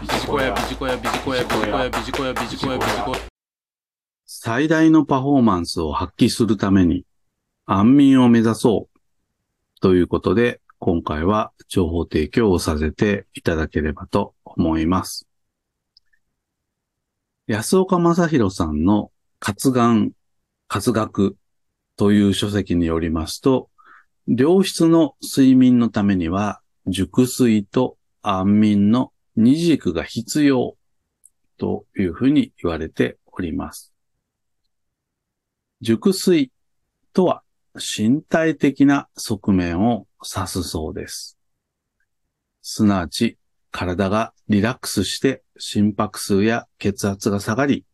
ビジコヤ、ビジコヤ、ビジコヤ、ビジコヤ、ビジコヤ、ビジコヤ、ビジコヤ。最大のパフォーマンスを発揮するために安眠を目指そうということで、今回は情報提供をさせていただければと思います。安岡正宏さんの活眼、活学という書籍によりますと、良質の睡眠のためには、熟睡と安眠の二軸が必要というふうに言われております。熟睡とは身体的な側面を指すそうです。すなわち、体がリラックスして心拍数や血圧が下がり、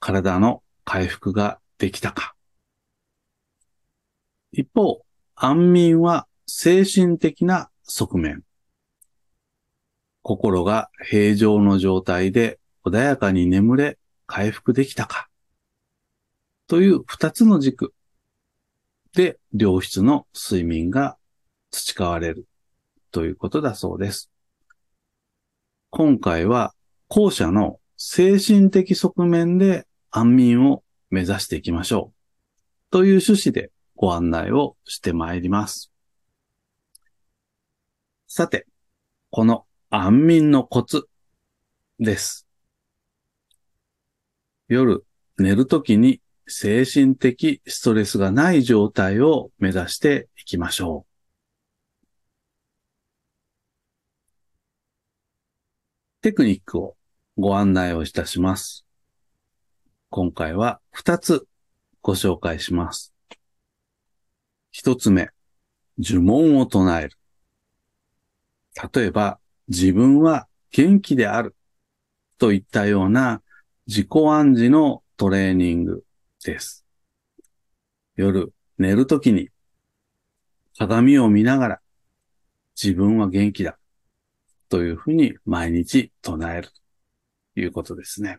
体の回復ができたか。一方、安眠は精神的な側面。心が平常の状態で穏やかに眠れ、回復できたか。という二つの軸で良質の睡眠が培われるということだそうです。今回は後者の精神的側面で安眠を目指していきましょうという趣旨でご案内をしてまいります。さて、この安眠のコツです。夜寝るときに精神的ストレスがない状態を目指していきましょう。テクニックをご案内をいたします。今回は2つご紹介します。一つ目、呪文を唱える。例えば、自分は元気であるといったような自己暗示のトレーニングです。夜寝るときに鏡を見ながら自分は元気だというふうに毎日唱えるということですね。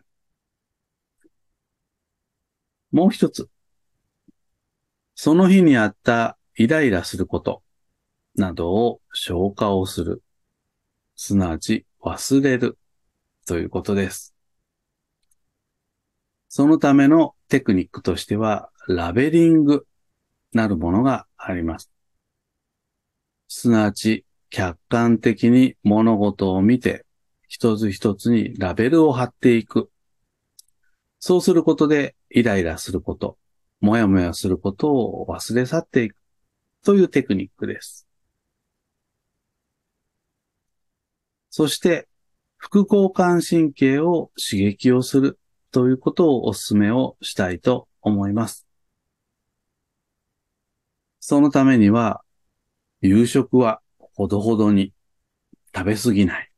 もう一つ。その日にあったイライラすることなどを消化をする。すなわち忘れるということです。そのためのテクニックとしては、ラベリングなるものがあります。すなわち、客観的に物事を見て、一つ一つにラベルを貼っていく。そうすることで、イライラすること、もやもやすることを忘れ去っていく。というテクニックです。そして、副交感神経を刺激をするということをお勧めをしたいと思います。そのためには、夕食はほどほどに食べ過ぎない。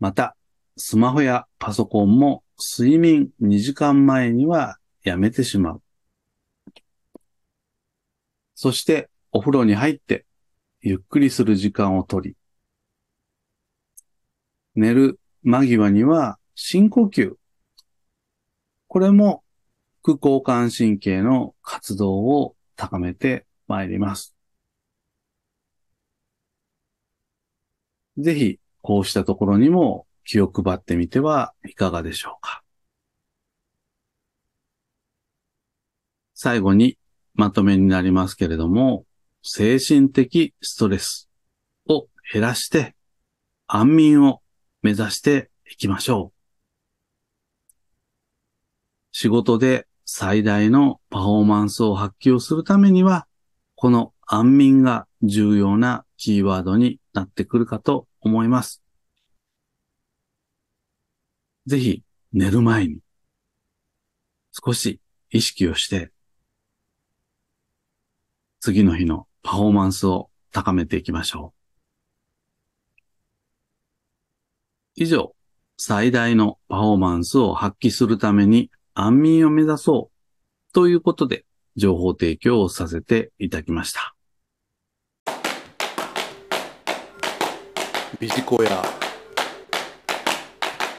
また、スマホやパソコンも睡眠2時間前にはやめてしまう。そして、お風呂に入って、ゆっくりする時間をとり、寝る間際には深呼吸。これも副交感神経の活動を高めてまいります。ぜひ、こうしたところにも気を配ってみてはいかがでしょうか。最後にまとめになりますけれども、精神的ストレスを減らして安眠を目指していきましょう。仕事で最大のパフォーマンスを発揮をするためには、この安眠が重要なキーワードになってくるかと思います。ぜひ寝る前に少し意識をして、次の日のパフォーマンスを高めていきましょう。以上、最大のパフォーマンスを発揮するために安眠を目指そうということで情報提供をさせていただきました。ビジコヤ。